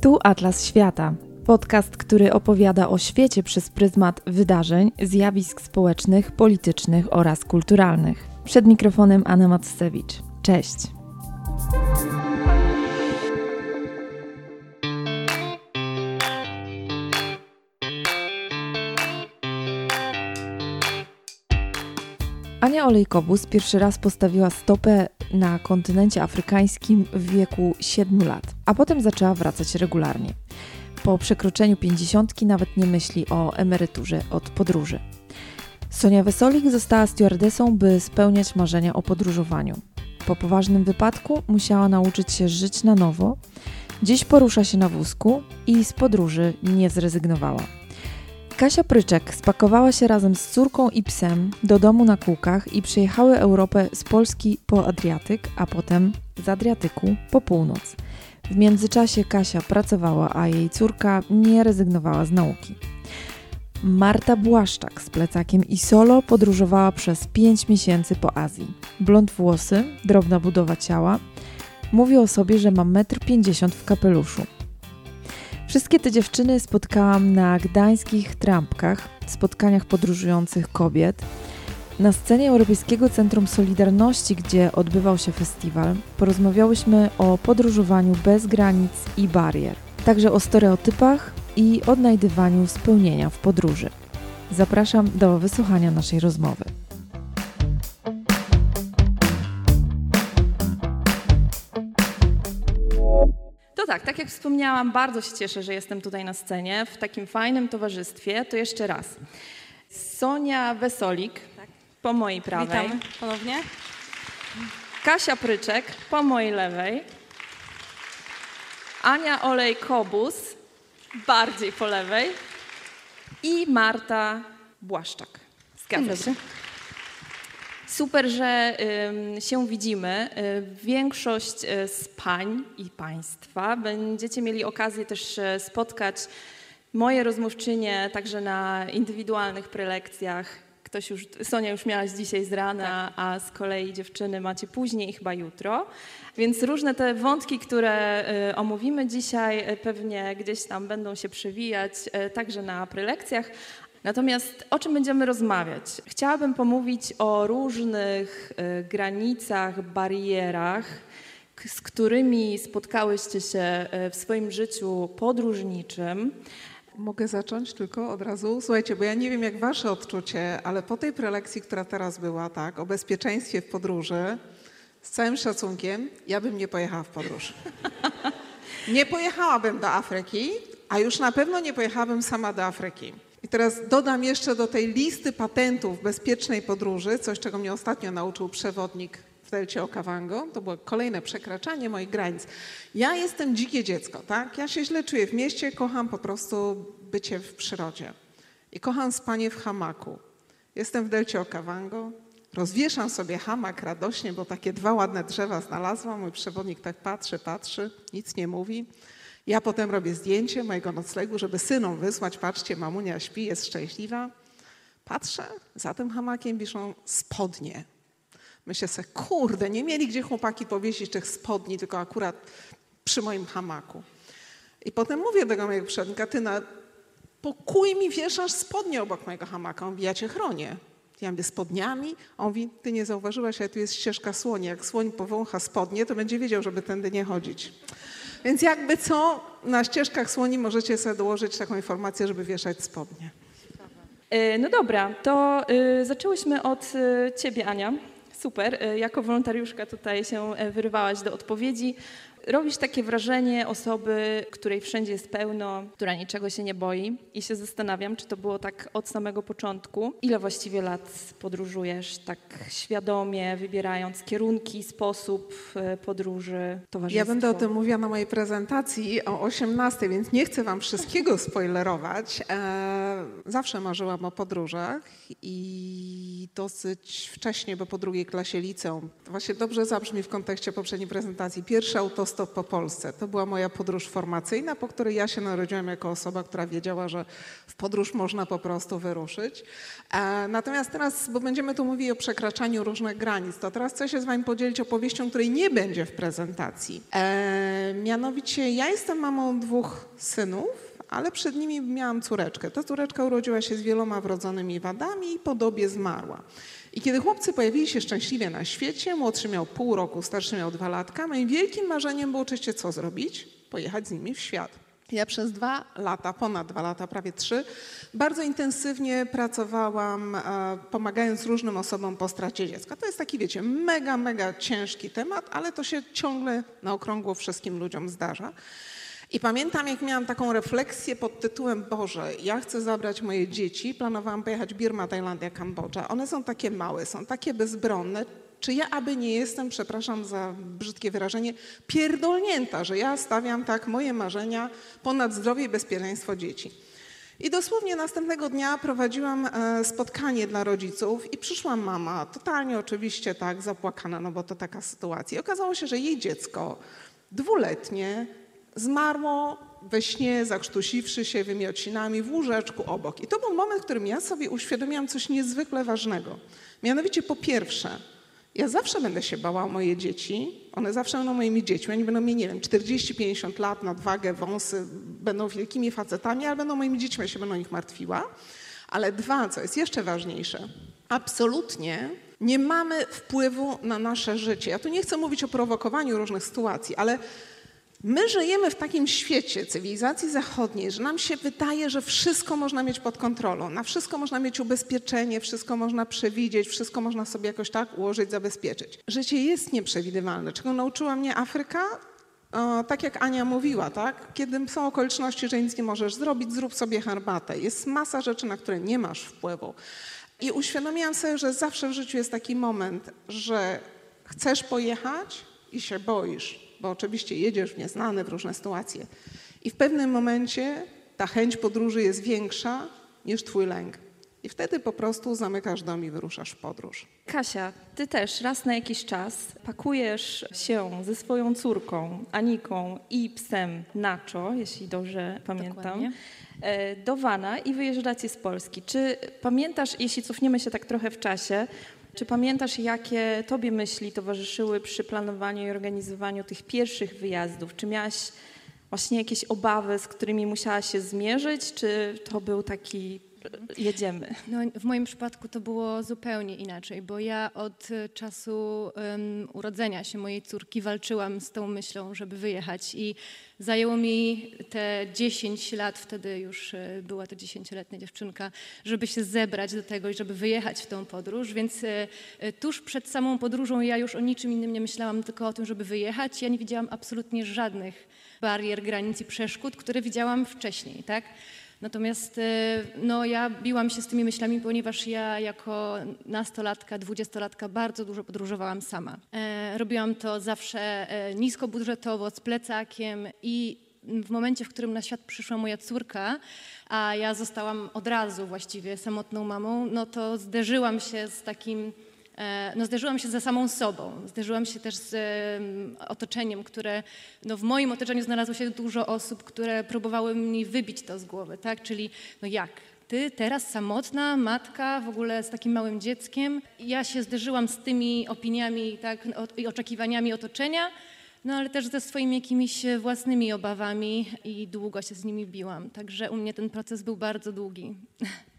Tu Atlas Świata. Podcast, który opowiada o świecie przez pryzmat wydarzeń, zjawisk społecznych, politycznych oraz kulturalnych. Przed mikrofonem Anna Macewicz. Cześć. Ania Olejkobus pierwszy raz postawiła stopę na kontynencie afrykańskim w wieku 7 lat, a potem zaczęła wracać regularnie. Po przekroczeniu pięćdziesiątki nawet nie myśli o emeryturze od podróży. Sonia Wesolik została stewardesą, by spełniać marzenia o podróżowaniu. Po poważnym wypadku musiała nauczyć się żyć na nowo. Dziś porusza się na wózku i z podróży nie zrezygnowała. Kasia Pryczek spakowała się razem z córką i psem do domu na kółkach i przyjechały Europę z Polski po Adriatyk, a potem z Adriatyku po północ. W międzyczasie Kasia pracowała, a jej córka nie rezygnowała z nauki. Marta Błaszczak z plecakiem i solo podróżowała przez 5 miesięcy po Azji. Blond włosy, drobna budowa ciała. Mówi o sobie, że ma 1,50 m w kapeluszu. Wszystkie te dziewczyny spotkałam na gdańskich trampkach, spotkaniach podróżujących kobiet. Na scenie Europejskiego Centrum Solidarności, gdzie odbywał się festiwal, porozmawiałyśmy o podróżowaniu bez granic i barier, także o stereotypach i odnajdywaniu spełnienia w podróży. Zapraszam do wysłuchania naszej rozmowy. To tak, tak jak wspomniałam, bardzo się cieszę, że jestem tutaj na scenie w takim fajnym towarzystwie. To jeszcze raz. Sonia Wesolik po mojej prawej. Witam ponownie. Kasia Pryczek po mojej lewej. Ania Olej-Kobus bardziej po lewej. I Marta Błaszczak. Zgadza się. Super, że się widzimy. Y, większość y, z pań i państwa będziecie mieli okazję też y, spotkać moje rozmówczynie także na indywidualnych prelekcjach. Ktoś już, Sonia już miałaś dzisiaj z rana, tak. a z kolei dziewczyny macie później chyba jutro. Więc różne te wątki, które omówimy dzisiaj, pewnie gdzieś tam będą się przewijać także na prelekcjach, Natomiast o czym będziemy rozmawiać? Chciałabym pomówić o różnych y, granicach, barierach, z którymi spotkałyście się y, w swoim życiu podróżniczym. Mogę zacząć tylko od razu? Słuchajcie, bo ja nie wiem jak wasze odczucie, ale po tej prelekcji, która teraz była, tak, o bezpieczeństwie w podróży, z całym szacunkiem, ja bym nie pojechała w podróż. Nie pojechałabym do Afryki, a już na pewno nie pojechałabym sama do Afryki. I teraz dodam jeszcze do tej listy patentów bezpiecznej podróży, coś czego mnie ostatnio nauczył przewodnik w Delcie Okavango. To było kolejne przekraczanie moich granic. Ja jestem dzikie dziecko, tak? Ja się źle czuję w mieście, kocham po prostu bycie w przyrodzie. I kocham spanie w hamaku. Jestem w Delcie Okavango, rozwieszam sobie hamak radośnie, bo takie dwa ładne drzewa znalazłam. Mój przewodnik tak patrzy, patrzy, nic nie mówi. Ja potem robię zdjęcie mojego noclegu, żeby synom wysłać. Patrzcie, mamunia śpi, jest szczęśliwa. Patrzę, za tym hamakiem wiszą spodnie. Myślę sobie, kurde, nie mieli gdzie chłopaki powiesić tych spodni, tylko akurat przy moim hamaku. I potem mówię do mojego przewodnika, ty na pokój mi wieszasz spodnie obok mojego hamaka. On mówi, ja cię chronię. Ja mówię, spodniami? A on mówi, ty nie zauważyłaś, ale tu jest ścieżka słoni. Jak słoń powącha spodnie, to będzie wiedział, żeby tędy nie chodzić. Więc jakby co, na ścieżkach słoni możecie sobie dołożyć taką informację, żeby wieszać spodnie. E, no dobra, to y, zaczęłyśmy od y, ciebie, Ania. Super, jako wolontariuszka tutaj się wyrywałaś do odpowiedzi. Robisz takie wrażenie osoby, której wszędzie jest pełno, która niczego się nie boi i się zastanawiam, czy to było tak od samego początku. Ile właściwie lat podróżujesz tak świadomie, wybierając kierunki, sposób e, podróży, towarzystwo? Ja będę o tym mówiła na mojej prezentacji o 18, więc nie chcę wam wszystkiego spoilerować. E, zawsze marzyłam o podróżach i dosyć wcześnie, bo po drugiej klasie liceum. Właśnie dobrze zabrzmi w kontekście poprzedniej prezentacji. Pierwszy autostop po Polsce. To była moja podróż formacyjna, po której ja się narodziłam jako osoba, która wiedziała, że w podróż można po prostu wyruszyć. E, natomiast teraz, bo będziemy tu mówili o przekraczaniu różnych granic, to teraz chcę się z Wami podzielić opowieścią, której nie będzie w prezentacji. E, mianowicie ja jestem mamą dwóch synów ale przed nimi miałam córeczkę. Ta córeczka urodziła się z wieloma wrodzonymi wadami i podobie zmarła. I kiedy chłopcy pojawili się szczęśliwie na świecie, młodszy miał pół roku, starszy miał dwa latka, moim wielkim marzeniem było oczywiście co zrobić? Pojechać z nimi w świat. Ja przez dwa lata, ponad dwa lata, prawie trzy, bardzo intensywnie pracowałam, e, pomagając różnym osobom po stracie dziecka. To jest taki, wiecie, mega, mega ciężki temat, ale to się ciągle na okrągło wszystkim ludziom zdarza. I pamiętam, jak miałam taką refleksję pod tytułem Boże, ja chcę zabrać moje dzieci. Planowałam pojechać Birma, Tajlandia, Kambodża. One są takie małe, są takie bezbronne. Czy ja aby nie jestem, przepraszam za brzydkie wyrażenie, pierdolnięta, że ja stawiam tak moje marzenia ponad zdrowie i bezpieczeństwo dzieci. I dosłownie następnego dnia prowadziłam e, spotkanie dla rodziców i przyszła mama, totalnie oczywiście tak zapłakana, no bo to taka sytuacja. I okazało się, że jej dziecko dwuletnie zmarło we śnie, zakrztusiwszy się wymiocinami w łóżeczku obok. I to był moment, w którym ja sobie uświadomiłam coś niezwykle ważnego. Mianowicie po pierwsze, ja zawsze będę się bała o moje dzieci, one zawsze będą moimi dziećmi, oni będą mieli, nie wiem, 40-50 lat, nadwagę, wąsy, będą wielkimi facetami, ale będą moimi dziećmi, ja się będę o nich martwiła. Ale dwa, co jest jeszcze ważniejsze, absolutnie nie mamy wpływu na nasze życie. Ja tu nie chcę mówić o prowokowaniu różnych sytuacji, ale My żyjemy w takim świecie cywilizacji zachodniej, że nam się wydaje, że wszystko można mieć pod kontrolą, na wszystko można mieć ubezpieczenie, wszystko można przewidzieć, wszystko można sobie jakoś tak ułożyć, zabezpieczyć. Życie jest nieprzewidywalne. Czego nauczyła mnie Afryka? O, tak jak Ania mówiła, tak? Kiedy są okoliczności, że nic nie możesz zrobić, zrób sobie herbatę. Jest masa rzeczy, na które nie masz wpływu. I uświadomiłam sobie, że zawsze w życiu jest taki moment, że chcesz pojechać i się boisz bo oczywiście jedziesz w nieznane, w różne sytuacje. I w pewnym momencie ta chęć podróży jest większa niż twój lęk. I wtedy po prostu zamykasz dom i wyruszasz w podróż. Kasia, ty też raz na jakiś czas pakujesz się ze swoją córką Aniką i psem Nacho, jeśli dobrze pamiętam, Dokładnie. E, do Wana i wyjeżdżacie z Polski. Czy pamiętasz, jeśli cofniemy się tak trochę w czasie, czy pamiętasz, jakie Tobie myśli towarzyszyły przy planowaniu i organizowaniu tych pierwszych wyjazdów? Czy miałaś właśnie jakieś obawy, z którymi musiałaś się zmierzyć, czy to był taki jedziemy. No, w moim przypadku to było zupełnie inaczej, bo ja od czasu um, urodzenia się mojej córki walczyłam z tą myślą, żeby wyjechać i zajęło mi te 10 lat, wtedy już e, była to 10-letnia dziewczynka, żeby się zebrać do tego i żeby wyjechać w tą podróż, więc e, tuż przed samą podróżą ja już o niczym innym nie myślałam, tylko o tym, żeby wyjechać. Ja nie widziałam absolutnie żadnych barier, granic i przeszkód, które widziałam wcześniej, tak? Natomiast e, no, ja biłam się z tymi myślami, ponieważ ja jako nastolatka, dwudziestolatka bardzo dużo podróżowałam sama. E, robiłam to zawsze e, niskobudżetowo, z plecakiem i w momencie, w którym na świat przyszła moja córka, a ja zostałam od razu właściwie samotną mamą, no to zderzyłam się z takim no zderzyłam się ze samą sobą, zderzyłam się też z otoczeniem, które, no w moim otoczeniu znalazło się dużo osób, które próbowały mi wybić to z głowy, tak, czyli no jak, ty teraz samotna matka, w ogóle z takim małym dzieckiem. Ja się zderzyłam z tymi opiniami tak, i oczekiwaniami otoczenia, no ale też ze swoimi jakimiś własnymi obawami i długo się z nimi biłam. Także u mnie ten proces był bardzo długi.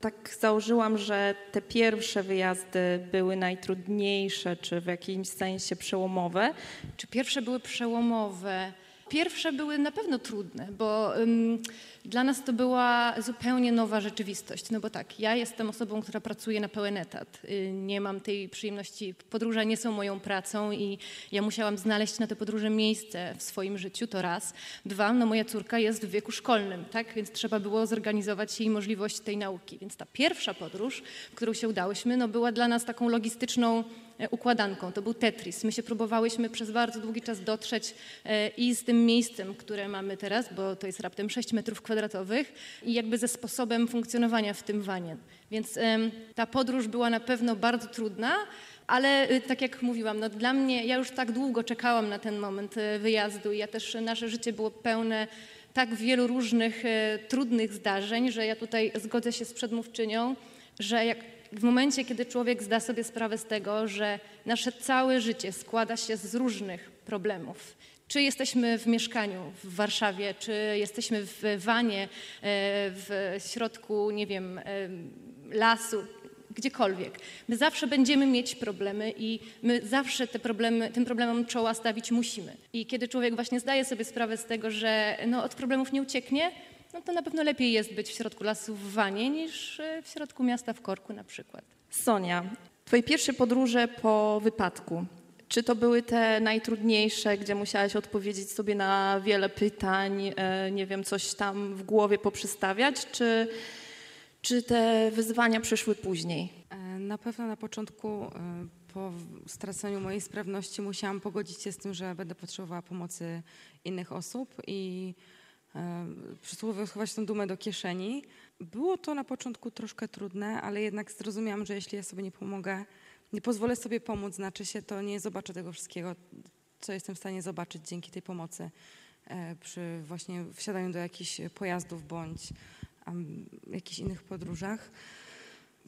tak założyłam, że te pierwsze wyjazdy były najtrudniejsze, czy w jakimś sensie przełomowe. Czy pierwsze były przełomowe? Pierwsze były na pewno trudne, bo um, dla nas to była zupełnie nowa rzeczywistość. No bo tak, ja jestem osobą, która pracuje na pełen etat. Y, nie mam tej przyjemności. Podróże nie są moją pracą i ja musiałam znaleźć na te podróże miejsce w swoim życiu, to raz. Dwa, no moja córka jest w wieku szkolnym, tak? Więc trzeba było zorganizować jej możliwość tej nauki. Więc ta pierwsza podróż, w którą się udałyśmy, no była dla nas taką logistyczną e, układanką, to był Tetris. My się próbowałyśmy przez bardzo długi czas dotrzeć e, i z tym miejscem, które mamy teraz, bo to jest raptem 6 metrów kwadratowych i jakby ze sposobem funkcjonowania w tym wanie. Więc ta podróż była na pewno bardzo trudna, ale y, tak jak mówiłam, no dla mnie, ja już tak długo czekałam na ten moment y, wyjazdu i ja też, nasze życie było pełne tak wielu różnych y, trudnych zdarzeń, że ja tutaj zgodzę się z przedmówczynią, że jak w momencie, kiedy człowiek zda sobie sprawę z tego, że nasze całe życie składa się z różnych problemów, czy jesteśmy w mieszkaniu w Warszawie, czy jesteśmy w wanie w środku, nie wiem, lasu, gdziekolwiek. My zawsze będziemy mieć problemy i my zawsze te problemy, tym problemom czoła stawić musimy. I kiedy człowiek właśnie zdaje sobie sprawę z tego, że no, od problemów nie ucieknie, no to na pewno lepiej jest być w środku lasu w wanie niż e, w środku miasta w korku na przykład. Sonia, twoje pierwsze podróże po wypadku. Czy to były te najtrudniejsze, gdzie musiałaś odpowiedzieć sobie na wiele pytań, e, nie wiem, coś tam w głowie poprzestawiać, czy czy te wyzwania przyszły później? E, na pewno na początku, e, po straceniu mojej sprawności, musiałam pogodzić się z tym, że będę potrzebowała pomocy innych osób i e, przysłowiowo schować tę dumę do kieszeni. Było to na początku troszkę trudne, ale jednak zrozumiałam, że jeśli ja sobie nie pomogę, nie pozwolę sobie pomóc, znaczy się, to nie zobaczę tego wszystkiego, co jestem w stanie zobaczyć dzięki tej pomocy przy właśnie wsiadaniu do jakichś pojazdów bądź jakichś innych podróżach.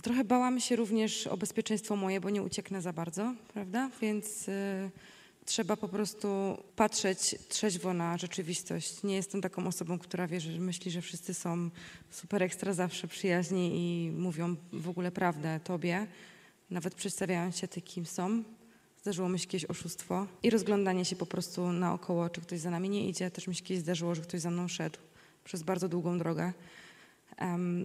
Trochę bałam się również o bezpieczeństwo moje, bo nie ucieknę za bardzo, prawda? Więc y, trzeba po prostu patrzeć trzeźwo na rzeczywistość. Nie jestem taką osobą, która wie, że myśli, że wszyscy są super ekstra zawsze przyjaźni i mówią w ogóle prawdę tobie, nawet przedstawiając się ty, kim są. Zdarzyło mi się kiedyś oszustwo i rozglądanie się po prostu naokoło, czy ktoś za nami nie idzie. Też mi się kiedyś zdarzyło, że ktoś za mną szedł przez bardzo długą drogę.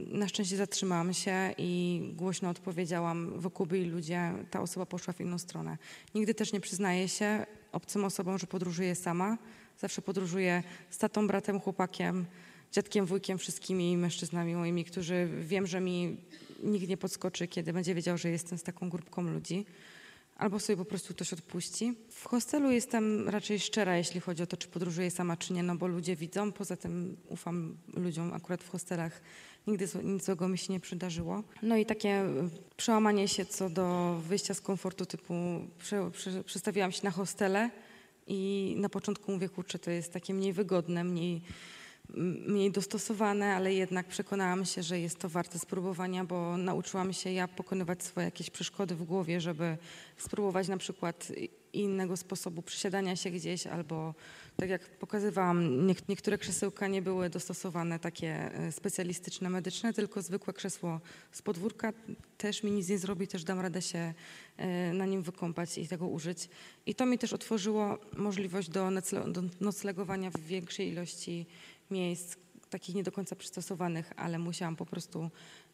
Na szczęście zatrzymałam się i głośno odpowiedziałam, wokół byli ludzie, ta osoba poszła w inną stronę. Nigdy też nie przyznaję się obcym osobom, że podróżuję sama. Zawsze podróżuję z tatą, bratem, chłopakiem, dziadkiem, wujkiem, wszystkimi mężczyznami moimi, którzy wiem, że mi nikt nie podskoczy, kiedy będzie wiedział, że jestem z taką grupką ludzi albo sobie po prostu ktoś odpuści. W hostelu jestem raczej szczera, jeśli chodzi o to, czy podróżuję sama, czy nie, no bo ludzie widzą. Poza tym ufam ludziom akurat w hostelach. Nigdy nic złego mi się nie przydarzyło. No i takie e, przełamanie się co do wyjścia z komfortu typu prze, prze, przestawiłam się na hostele i na początku mówię, kurczę, to jest takie mniej wygodne, mniej mniej dostosowane, ale jednak przekonałam się, że jest to warte spróbowania, bo nauczyłam się ja pokonywać swoje jakieś przeszkody w głowie, żeby spróbować na przykład innego sposobu przysiadania się gdzieś albo tak jak pokazywałam, niektóre krzesełka nie były dostosowane takie e, specjalistyczne, medyczne, tylko zwykłe krzesło z podwórka też mi nic nie zrobi, też dam radę się e, na nim wykąpać i tego użyć. I to mi też otworzyło możliwość do noclegowania w większej ilości miejsc, takich nie do końca przystosowanych, ale musiałam po prostu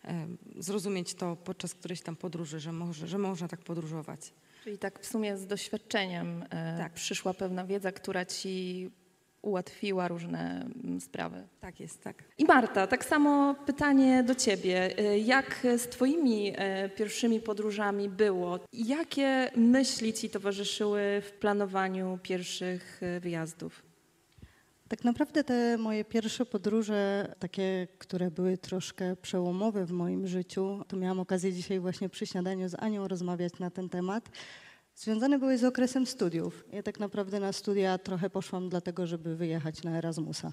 e, zrozumieć to podczas którejś tam podróży, że, może, że można tak podróżować. Czyli tak w sumie z doświadczeniem e, tak. przyszła pewna wiedza, która ci ułatwiła różne mm, sprawy. Tak jest, tak. I Marta, tak samo pytanie do ciebie. E, jak z twoimi pierwszymi podróżami było? Jakie myśli ci towarzyszyły w planowaniu pierwszych wyjazdów? Tak naprawdę te moje pierwsze podróże, takie, które były troszkę przełomowe w moim życiu, to miałam okazję dzisiaj właśnie przy śniadaniu z Anią rozmawiać na ten temat, związane były z okresem studiów. Ja tak naprawdę na studia trochę poszłam dlatego, żeby wyjechać na Erasmusa.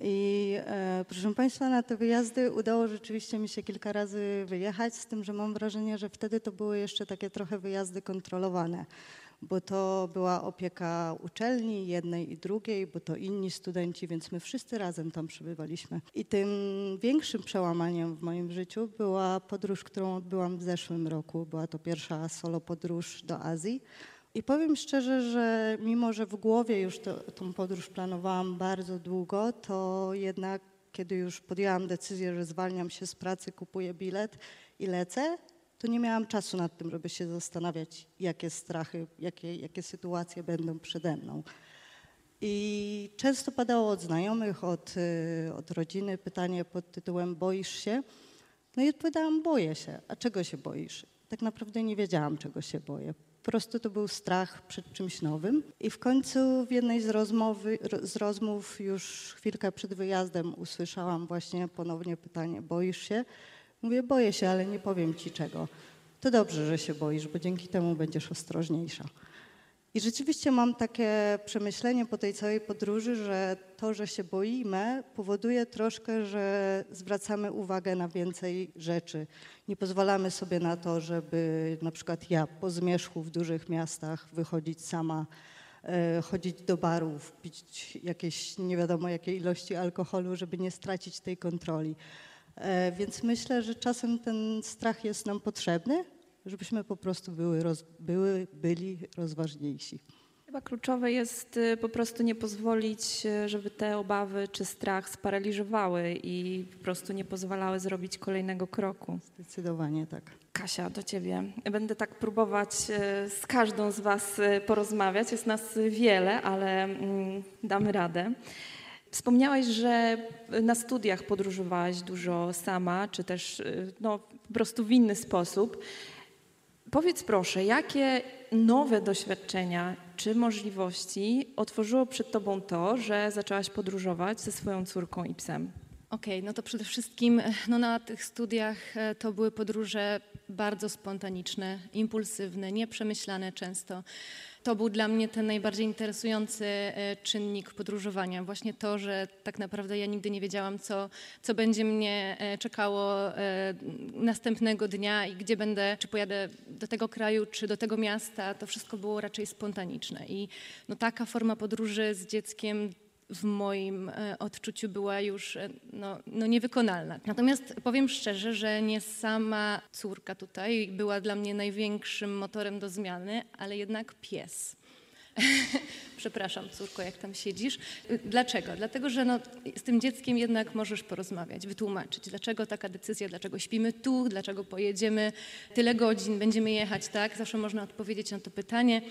I e, proszę Państwa, na te wyjazdy udało rzeczywiście mi się kilka razy wyjechać, z tym, że mam wrażenie, że wtedy to były jeszcze takie trochę wyjazdy kontrolowane bo to była opieka uczelni jednej i drugiej, bo to inni studenci, więc my wszyscy razem tam przybywaliśmy. I tym większym przełamaniem w moim życiu była podróż, którą odbyłam w zeszłym roku. Była to pierwsza solo podróż do Azji. I powiem szczerze, że mimo, że w głowie już to, tą podróż planowałam bardzo długo, to jednak kiedy już podjęłam decyzję, że zwalniam się z pracy, kupuję bilet i lecę, to nie miałam czasu nad tym, żeby się zastanawiać, jakie strachy, jakie, jakie sytuacje będą przede mną. I często padało od znajomych, od, y, od rodziny pytanie pod tytułem boisz się? No i odpowiadałam, boję się. A czego się boisz? Tak naprawdę nie wiedziałam, czego się boję. Po prostu to był strach przed czymś nowym. I w końcu w jednej z, rozmowy, z rozmów już chwilkę przed wyjazdem usłyszałam właśnie ponownie pytanie, boisz się? Mówię, boję się, ale nie powiem ci czego. To dobrze, że się boisz, bo dzięki temu będziesz ostrożniejsza. I rzeczywiście mam takie przemyślenie po tej całej podróży, że to, że się boimy, powoduje troszkę, że zwracamy uwagę na więcej rzeczy. Nie pozwalamy sobie na to, żeby na przykład ja po zmierzchu w dużych miastach wychodzić sama, e, chodzić do barów, pić jakieś nie wiadomo jakiej ilości alkoholu, żeby nie stracić tej kontroli. E, więc myślę, że czasem ten strach jest nam potrzebny, żebyśmy po prostu były, roz, były byli rozważniejsi. Chyba kluczowe jest y, po prostu nie pozwolić, y, żeby te obawy czy strach sparaliżowały i po prostu nie pozwalały zrobić kolejnego kroku. Zdecydowanie tak. Kasia, do ciebie. Będę tak próbować y, z każdą z was porozmawiać. Jest nas wiele, ale mm, damy radę. Wspomniałaś, że na studiach podróżowałaś dużo sama, czy też no, po prostu w inny sposób. Powiedz proszę, jakie nowe doświadczenia czy możliwości otworzyło przed Tobą to, że zaczęłaś podróżować ze swoją córką i psem? Okej, okay, no to przede wszystkim no na tych studiach e, to były podróże bardzo spontaniczne, impulsywne, nieprzemyślane często. To był dla mnie ten najbardziej interesujący e, czynnik podróżowania. Właśnie to, że tak naprawdę ja nigdy nie wiedziałam, co, co będzie mnie e, czekało e, następnego dnia i gdzie będę, czy pojadę do tego kraju, czy do tego miasta. To wszystko było raczej spontaniczne. I no, taka forma podróży z dzieckiem w moim e, odczuciu była już e, no, no niewykonalna. Natomiast powiem szczerze, że nie sama córka tutaj była dla mnie największym motorem do zmiany, ale jednak pies. Przepraszam, córko, jak tam siedzisz. Dlaczego? Dlatego, że no, z tym dzieckiem jednak możesz porozmawiać, wytłumaczyć, dlaczego taka decyzja, dlaczego śpimy tu, dlaczego pojedziemy tyle godzin, będziemy jechać tak. Zawsze można odpowiedzieć na to pytanie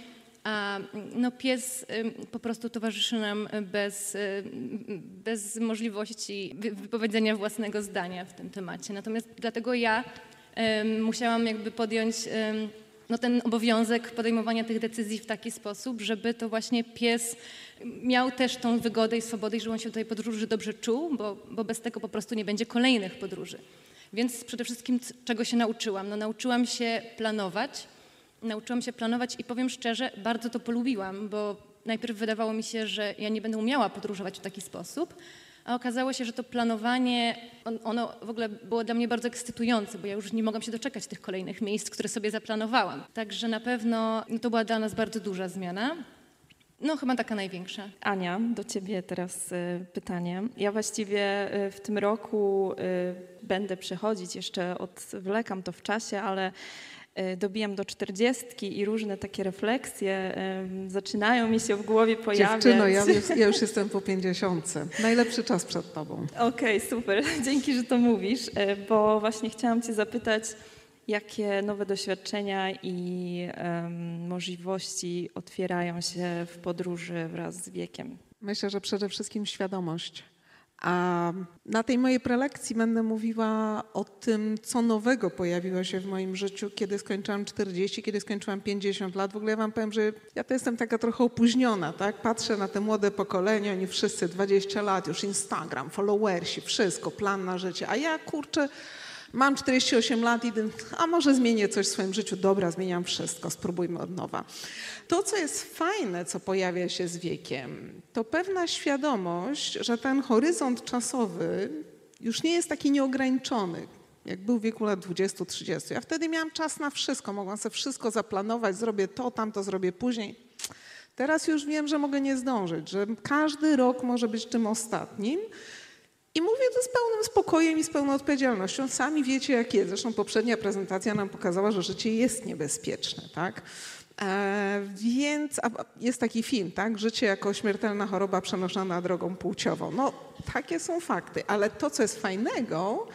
a no, pies po prostu towarzyszy nam bez, bez możliwości wypowiedzenia własnego zdania w tym temacie. Natomiast dlatego ja musiałam jakby podjąć no, ten obowiązek podejmowania tych decyzji w taki sposób, żeby to właśnie pies miał też tą wygodę i swobodę i żeby on się do tej podróży dobrze czuł, bo, bo bez tego po prostu nie będzie kolejnych podróży. Więc przede wszystkim czego się nauczyłam? No, nauczyłam się planować, nauczyłam się planować i powiem szczerze, bardzo to polubiłam, bo najpierw wydawało mi się, że ja nie będę umiała podróżować w taki sposób, a okazało się, że to planowanie, ono w ogóle było dla mnie bardzo ekscytujące, bo ja już nie mogłam się doczekać tych kolejnych miejsc, które sobie zaplanowałam. Także na pewno no to była dla nas bardzo duża zmiana. No, chyba taka największa. Ania, do ciebie teraz y, pytanie. Ja właściwie y, w tym roku y, będę przechodzić, jeszcze odwlekam to w czasie, ale dobijam do czterdziestki i różne takie refleksje zaczynają mi się w głowie pojawiać. Dziewczyno, ja, ja już jestem po pięćdziesiątce. Najlepszy czas przed tobą. Okej, okay, super. Dzięki, że to mówisz, e, bo właśnie chciałam cię zapytać, jakie nowe doświadczenia i um, możliwości otwierają się w podróży wraz z wiekiem? Myślę, że przede wszystkim świadomość a na tej mojej prelekcji będę mówiła o tym, co nowego pojawiło się w moim życiu, kiedy skończyłam 40, kiedy skończyłam 50 lat. W ogóle ja wam powiem, że ja to jestem taka trochę opóźniona, tak? Patrzę na te młode pokolenie, oni wszyscy 20 lat, już Instagram, followersi, wszystko, plan na życie. A ja, kurczę, mam 48 lat i a może zmienię coś w swoim życiu. Dobra, zmieniam wszystko, spróbujmy od nowa. To, co jest fajne, co pojawia się z wiekiem, to pewna świadomość, że ten horyzont czasowy już nie jest taki nieograniczony, jak był w wieku lat 20-30. Ja wtedy miałam czas na wszystko, mogłam sobie wszystko zaplanować, zrobię to, tamto zrobię później. Teraz już wiem, że mogę nie zdążyć, że każdy rok może być tym ostatnim. I mówię to z pełnym spokojem i z pełną odpowiedzialnością. Sami wiecie, jak jest. Zresztą poprzednia prezentacja nam pokazała, że życie jest niebezpieczne, tak? E, więc jest taki film, tak? Życie jako śmiertelna choroba przenoszona drogą płciową. No, takie są fakty, ale to, co jest fajnego,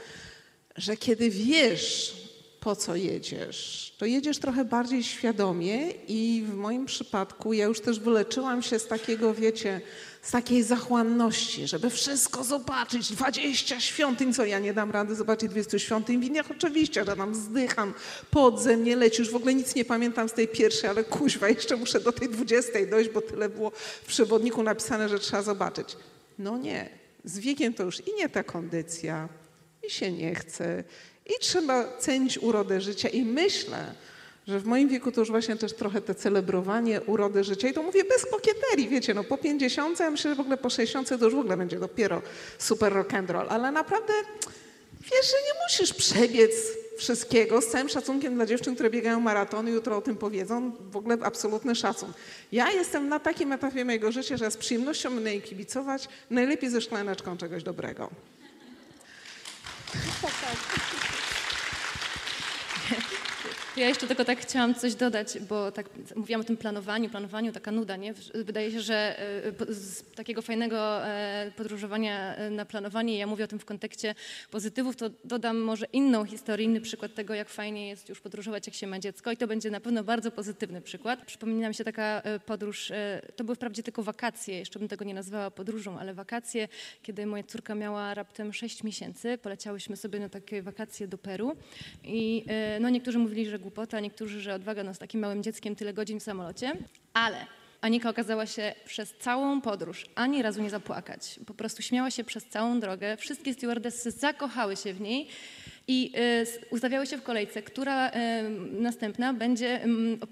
że kiedy wiesz po co jedziesz, to jedziesz trochę bardziej świadomie i w moim przypadku ja już też wyleczyłam się z takiego, wiecie, z takiej zachłanności, żeby wszystko zobaczyć, 20 świątyń, co ja nie dam rady zobaczyć 20 świątyń w Indiach, oczywiście, że tam zdycham, pod mnie leci, już w ogóle nic nie pamiętam z tej pierwszej, ale kuźwa, jeszcze muszę do tej 20 dojść, bo tyle było w przewodniku napisane, że trzeba zobaczyć. No nie, z wiekiem to już i nie ta kondycja, i się nie chce, i trzeba cenić urodę życia. I myślę, że w moim wieku to już właśnie też trochę te celebrowanie urody życia. I to mówię bez kokieterii, wiecie, no po 50, ja myślę, że w ogóle po 60 to już w ogóle będzie dopiero super rock and roll, ale naprawdę wiesz, że nie musisz przebiec wszystkiego. Z całym szacunkiem dla dziewczyn, które biegają maratony, jutro o tym powiedzą, w ogóle absolutny szacun. Ja jestem na takim etapie mojego życia, że z przyjemnością będę jej kibicować, najlepiej ze szklaneczką czegoś dobrego. Ja jeszcze tylko tak chciałam coś dodać, bo tak mówiłam o tym planowaniu, planowaniu, taka nuda, nie? Wydaje się, że e, z takiego fajnego e, podróżowania e, na planowanie, ja mówię o tym w kontekście pozytywów, to dodam może inną historię, inny przykład tego, jak fajnie jest już podróżować, jak się ma dziecko i to będzie na pewno bardzo pozytywny przykład. Przypomina mi się taka podróż, to były wprawdzie tylko wakacje, jeszcze bym tego nie nazwała podróżą, ale wakacje, kiedy moja córka miała raptem 6 miesięcy, poleciałyśmy sobie na takie wakacje do Peru i no niektórzy mówili, że głupota, niektórzy, że odwaga no, z takim małym dzieckiem tyle godzin w samolocie, ale Anika okazała się przez całą podróż ani razu nie zapłakać. Po prostu śmiała się przez całą drogę. Wszystkie stewardessy zakochały się w niej i y, ustawiały się w kolejce, która y, następna będzie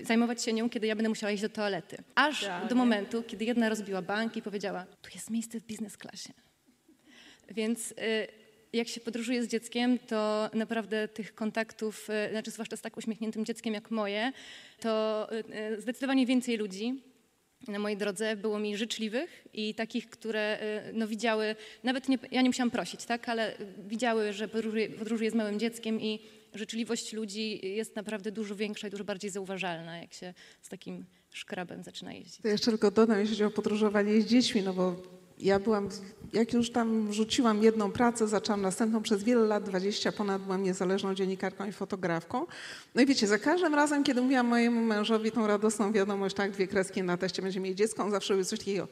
y, zajmować się nią, kiedy ja będę musiała iść do toalety. Aż ja, do momentu, kiedy jedna rozbiła bank i powiedziała, tu jest miejsce w biznes klasie. Więc y, jak się podróżuje z dzieckiem, to naprawdę tych kontaktów, e, znaczy zwłaszcza z tak uśmiechniętym dzieckiem jak moje, to e, zdecydowanie więcej ludzi na mojej drodze było mi życzliwych i takich, które e, no, widziały, nawet nie, ja nie musiałam prosić, tak, ale widziały, że podróżuję, podróżuję z małym dzieckiem i życzliwość ludzi jest naprawdę dużo większa i dużo bardziej zauważalna, jak się z takim szkrabem zaczyna jeździć. To jeszcze tylko dodam, jeśli chodzi o podróżowanie z dziećmi, no bo ja byłam, jak już tam rzuciłam jedną pracę, zaczęłam następną przez wiele lat, 20 ponad, byłam niezależną dziennikarką i fotografką. No i wiecie, za każdym razem, kiedy mówiłam mojemu mężowi tą radosną wiadomość, tak, dwie kreski na teście, będzie mieć dziecko, on zawsze mówił coś takiego,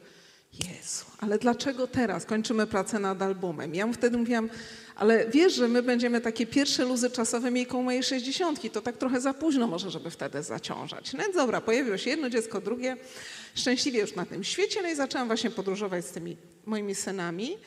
Jezu, ale dlaczego teraz kończymy pracę nad albumem? Ja mu wtedy mówiłam, ale wiesz, że my będziemy takie pierwsze luzy czasowe mieli koło mojej sześćdziesiątki, to tak trochę za późno może, żeby wtedy zaciążać. No dobra, pojawiło się jedno dziecko, drugie, szczęśliwie już na tym świecie, no i zaczęłam właśnie podróżować z tymi moimi synami.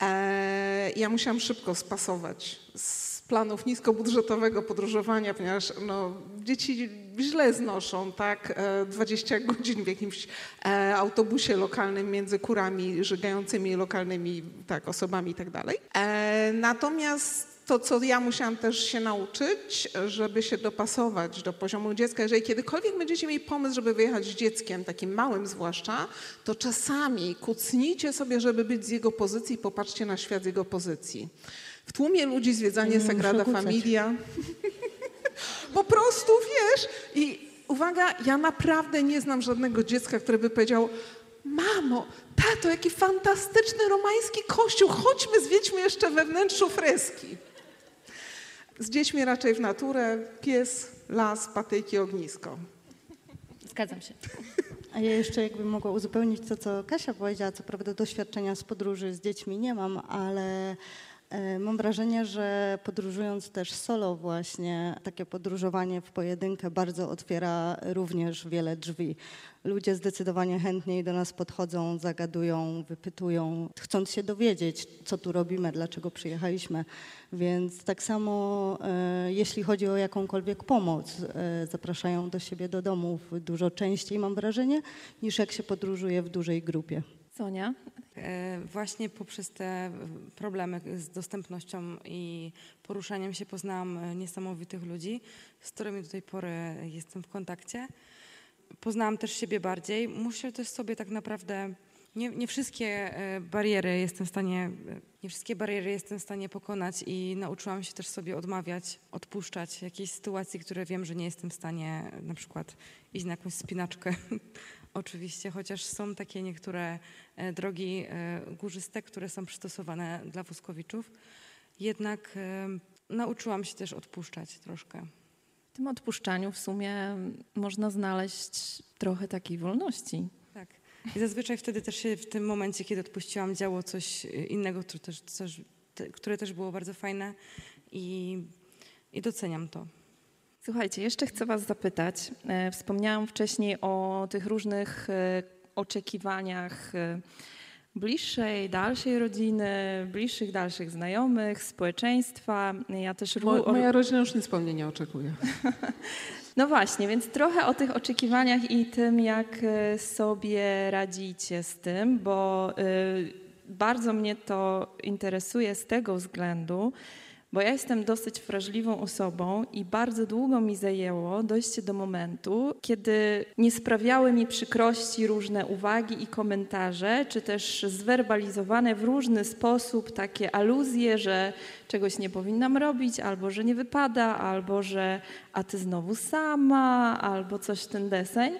Eee, ja musiałam szybko spasować z planów niskobudżetowego podróżowania, ponieważ no, dzieci źle znoszą, tak, 20 e, godzin w jakimś e, autobusie lokalnym między kurami żygającymi lokalnymi tak, osobami i tak dalej. E, natomiast to, co ja musiałam też się nauczyć, żeby się dopasować do poziomu dziecka. Jeżeli kiedykolwiek będziecie mieli pomysł, żeby wyjechać z dzieckiem, takim małym zwłaszcza, to czasami kucnijcie sobie, żeby być z jego pozycji i popatrzcie na świat z jego pozycji. W tłumie ludzi zwiedzanie Sagrada Familia. po prostu wiesz. I uwaga, ja naprawdę nie znam żadnego dziecka, które by powiedział, mamo, tato, jaki fantastyczny romański kościół, chodźmy, zwiedźmy jeszcze we wnętrzu freski. Z dziećmi raczej w naturę, pies, las, patyki, ognisko. Zgadzam się. A ja jeszcze jakbym mogła uzupełnić to, co Kasia powiedziała, co prawda doświadczenia z podróży z dziećmi nie mam, ale mam wrażenie, że podróżując też solo właśnie, takie podróżowanie w pojedynkę bardzo otwiera również wiele drzwi. Ludzie zdecydowanie chętniej do nas podchodzą, zagadują, wypytują, chcąc się dowiedzieć, co tu robimy, dlaczego przyjechaliśmy. Więc tak samo, e, jeśli chodzi o jakąkolwiek pomoc, e, zapraszają do siebie do domów dużo częściej, mam wrażenie, niż jak się podróżuje w dużej grupie. Sonia? E, właśnie poprzez te problemy z dostępnością i poruszaniem się poznałam e, niesamowitych ludzi, z którymi do tej pory jestem w kontakcie. Poznałam też siebie bardziej. Muszę też sobie tak naprawdę nie, nie, wszystkie e, bariery jestem w stanie, nie wszystkie bariery jestem w stanie pokonać i nauczyłam się też sobie odmawiać, odpuszczać jakieś sytuacji, które wiem, że nie jestem w stanie na przykład iść na jakąś spinaczkę Oczywiście, chociaż są takie niektóre e, drogi e, górzyste, które są przystosowane dla wózkowiczów. Jednak nauczyłam się też odpuszczać troszkę. W tym odpuszczaniu w sumie można znaleźć trochę takiej wolności. Tak. I zazwyczaj wtedy też się w tym momencie, kiedy odpuściłam, działo coś innego, które też, coś, które też było bardzo fajne i, i doceniam to. Słuchajcie, jeszcze chcę Was zapytać. E, wspomniałam wcześniej o tych różnych e, oczekiwaniach e, bliższej, dalszej rodziny, bliższych, dalszych znajomych, społeczeństwa. Ja też Mo, moja rodzina już nic po mnie nie oczekuje. No właśnie, więc trochę o tych oczekiwaniach i tym, jak sobie radzicie z tym, bo bardzo mnie to interesuje z tego względu, bo ja jestem dosyć wrażliwą osobą i bardzo długo mi zajęło dojście do momentu, kiedy nie sprawiały mi przykrości różne uwagi i komentarze, czy też zwerbalizowane w różny sposób takie aluzje, że czegoś nie powinnam robić, albo że nie wypada, albo że a ty znowu sama, albo coś w ten deseń.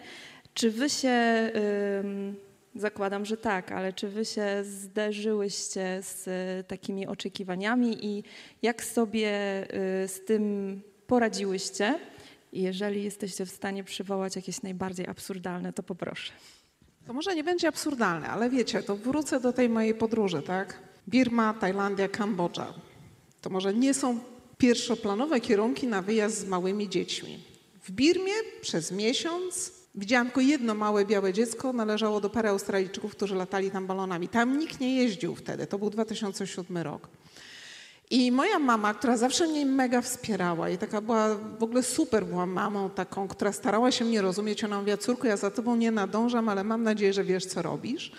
Czy wy się. Yy, Zakładam, że tak, ale czy wy się zderzyłyście z e, takimi oczekiwaniami i jak sobie e, z tym poradziłyście? Jeżeli jesteście w stanie przywołać jakieś najbardziej absurdalne, to poproszę. To może nie będzie absurdalne, ale wiecie, to wrócę do tej mojej podróży, tak? Birma, Tajlandia, Kambodża. To może nie są pierwszoplanowe kierunki na wyjazd z małymi dziećmi. W Birmie przez miesiąc Widziałam tylko jedno małe białe dziecko, należało do pary Australijczyków, którzy latali tam balonami. Tam nikt nie jeździł wtedy, to był 2007 rok. I moja mama, która zawsze mnie mega wspierała i taka była, w ogóle super była mamą taką, która starała się mnie rozumieć. Ona mówiła, córku, ja za tobą nie nadążam, ale mam nadzieję, że wiesz, co robisz.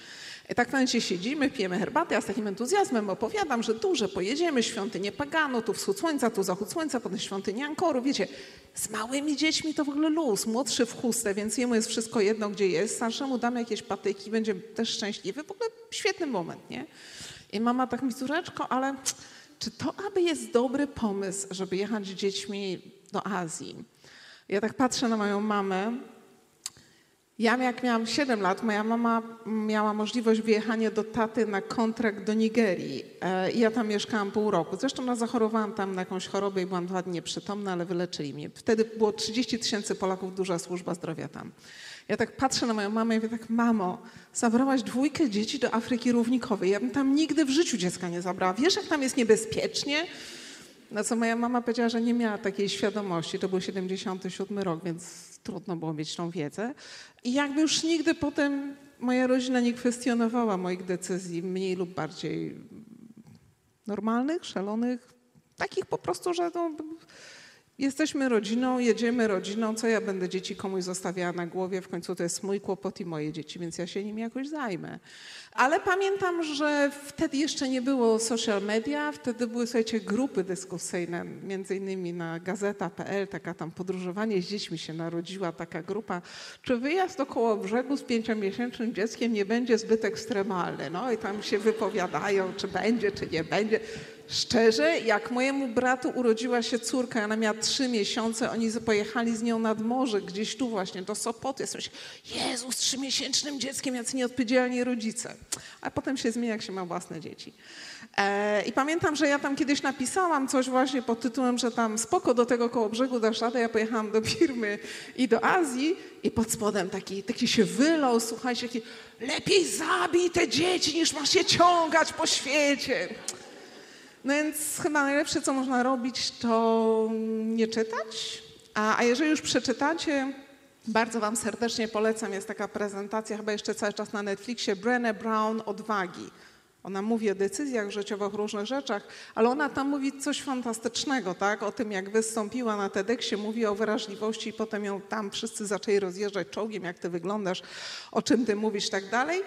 Tak w momencie siedzimy, pijemy herbatę, ja z takim entuzjazmem opowiadam, że tu, że pojedziemy, świątynię Pagano, tu wschód słońca, tu zachód słońca, potem świątynię Ankoru. Wiecie, z małymi dziećmi to w ogóle luz, młodszy w chustę, więc jemu jest wszystko jedno, gdzie jest, starszemu damy jakieś patyki, będzie też szczęśliwy. W ogóle świetny moment, nie? I mama tak mi, córeczko, ale czy to aby jest dobry pomysł, żeby jechać z dziećmi do Azji? Ja tak patrzę na moją mamę, ja jak miałam 7 lat, moja mama miała możliwość wyjechania do taty na kontrakt do Nigerii. E, I ja tam mieszkałam pół roku. Zresztą no, zachorowałam tam na jakąś chorobę i byłam dwa dni nieprzytomna, ale wyleczyli mnie. Wtedy było 30 tysięcy Polaków, duża służba zdrowia tam. Ja tak patrzę na moją mamę i mówię tak, mamo, zabrałaś dwójkę dzieci do Afryki Równikowej. Ja bym tam nigdy w życiu dziecka nie zabrała. Wiesz, jak tam jest niebezpiecznie? Na co moja mama powiedziała, że nie miała takiej świadomości. To był 77 rok, więc trudno było mieć tą wiedzę. I jakby już nigdy potem moja rodzina nie kwestionowała moich decyzji mniej lub bardziej normalnych, szalonych, takich po prostu, że no, Jesteśmy rodziną, jedziemy rodziną, co ja będę dzieci komuś zostawiała na głowie, w końcu to jest mój kłopot i moje dzieci, więc ja się nimi jakoś zajmę. Ale pamiętam, że wtedy jeszcze nie było social media, wtedy były, słuchajcie, grupy dyskusyjne, między innymi na gazeta.pl, taka tam podróżowanie z dziećmi się narodziła taka grupa, czy wyjazd około brzegu z pięciomiesięcznym dzieckiem nie będzie zbyt ekstremalny, no i tam się wypowiadają, czy będzie, czy nie będzie. Szczerze, jak mojemu bratu urodziła się córka, ona miała trzy miesiące, oni pojechali z nią nad morze, gdzieś tu właśnie, do Sopoty. Ja myślę, Jezu, z trzymiesięcznym dzieckiem, jacy nieodpowiedzialni rodzice. A potem się zmienia, jak się ma własne dzieci. E, I pamiętam, że ja tam kiedyś napisałam coś właśnie pod tytułem, że tam spoko do tego koło brzegu dasz radę. Ja pojechałam do Birmy i do Azji i pod spodem taki, taki się wylał, słuchajcie, taki lepiej zabij te dzieci, niż masz je ciągać po świecie. No więc chyba najlepsze, co można robić, to nie czytać. A, a jeżeli już przeczytacie, bardzo Wam serdecznie polecam, jest taka prezentacja, chyba jeszcze cały czas na Netflixie, Brené Brown Odwagi. Ona mówi o decyzjach życiowych, różnych rzeczach, ale ona tam mówi coś fantastycznego, tak? O tym, jak wystąpiła na TEDxie, mówi o wrażliwości i potem ją tam wszyscy zaczęli rozjeżdżać czołgiem, jak ty wyglądasz, o czym ty mówisz, tak dalej.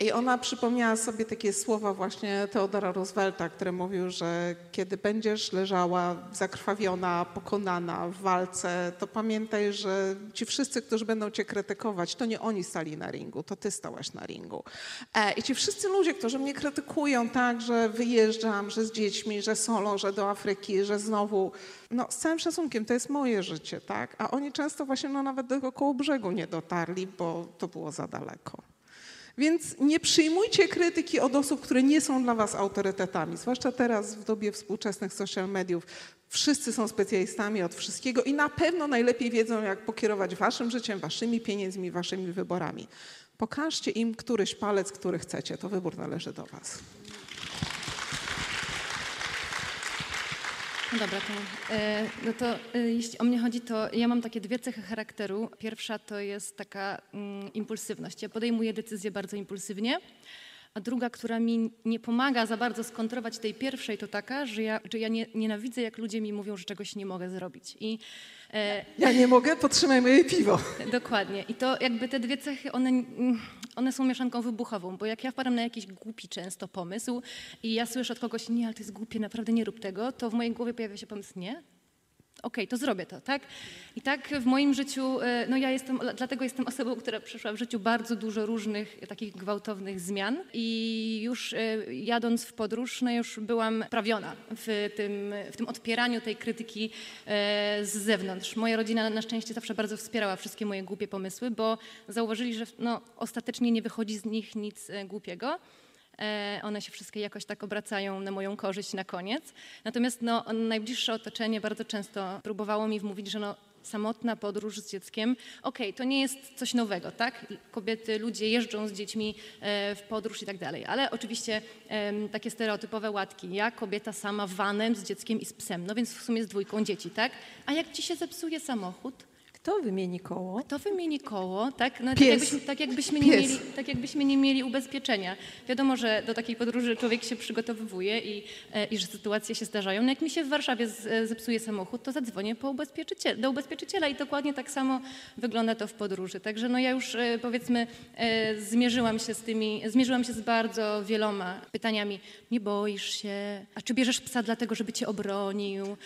I ona przypomniała sobie takie słowa właśnie Teodora Roosevelta, który mówił, że kiedy będziesz leżała zakrwawiona, pokonana w walce, to pamiętaj, że ci wszyscy, którzy będą cię krytykować, to nie oni stali na ringu, to ty stałaś na ringu. E, I ci wszyscy ludzie, którzy mnie krytykują, tak, że wyjeżdżam, że z dziećmi, że solo, że do Afryki, że znowu, no z całym szacunkiem, to jest moje życie, tak? A oni często właśnie no, nawet do koło brzegu nie dotarli, bo to było za daleko. Więc nie przyjmujcie krytyki od osób, które nie są dla was autorytetami, zwłaszcza teraz w dobie współczesnych social mediów. Wszyscy są specjalistami od wszystkiego i na pewno najlepiej wiedzą, jak pokierować waszym życiem, waszymi pieniędzmi, waszymi wyborami. Pokażcie im któryś palec, który chcecie. To wybór należy do was. No dobra, to, e, no to e, jeśli o mnie chodzi, to ja mam takie dwie cechy charakteru. Pierwsza to jest taka mm, impulsywność. Ja podejmuję decyzje bardzo impulsywnie. A druga, która mi nie pomaga za bardzo skontrować tej pierwszej, to taka, że ja, że ja nie, nienawidzę, jak ludzie mi mówią, że czegoś nie mogę zrobić. I e, ja nie mogę, potrzymaj moje piwo. Dokładnie. I to jakby te dwie cechy, one, one są mieszanką wybuchową, bo jak ja wpadam na jakiś głupi często pomysł i ja słyszę od kogoś, nie, ale to jest głupie, naprawdę nie rób tego, to w mojej głowie pojawia się pomysł, nie, okej, okay, to zrobię to, tak? I tak w moim życiu, e, no ja jestem, dlatego jestem osobą, która przeszła w życiu bardzo dużo różnych takich gwałtownych zmian i już e, jadąc w podróż, no już byłam prawiona w tym, w tym odpieraniu tej krytyki e, z zewnątrz. Moja rodzina na szczęście zawsze bardzo wspierała wszystkie moje głupie pomysły, bo zauważyli, że no, ostatecznie nie wychodzi z nich nic głupiego. E, one się wszystkie jakoś tak obracają na moją korzyść na koniec. Natomiast no, najbliższe otoczenie bardzo często próbowało mi wmówić, że no, samotna podróż z dzieckiem, okej, okay, to nie jest coś nowego, tak? Kobiety, ludzie jeżdżą z dziećmi e, w podróż i tak dalej, ale oczywiście takie stereotypowe łatki, ja kobieta sama vanem z dzieckiem i z psem, no więc w sumie z dwójką dzieci, tak? A jak ci się zepsuje samochód, kto wymieni koło? Kto wymieni koło, tak? No, tak, jakbyśmy, tak, jakbyśmy nie mieli, tak jakbyśmy nie mieli ubezpieczenia. Wiadomo, że do takiej podróży człowiek się przygotowuje i, e, i że sytuacje się zdarzają. No jak mi się w Warszawie e, zepsuje samochód, to zadzwonię po ubezpieczyciel, do ubezpieczyciela i dokładnie tak samo wygląda to w podróży. Także no ja już e, powiedzmy zmierzyłam się z tymi, zmierzyłam się z bardzo wieloma pytaniami. Nie boisz się? A czy bierzesz psa dlatego, żeby cię obronił?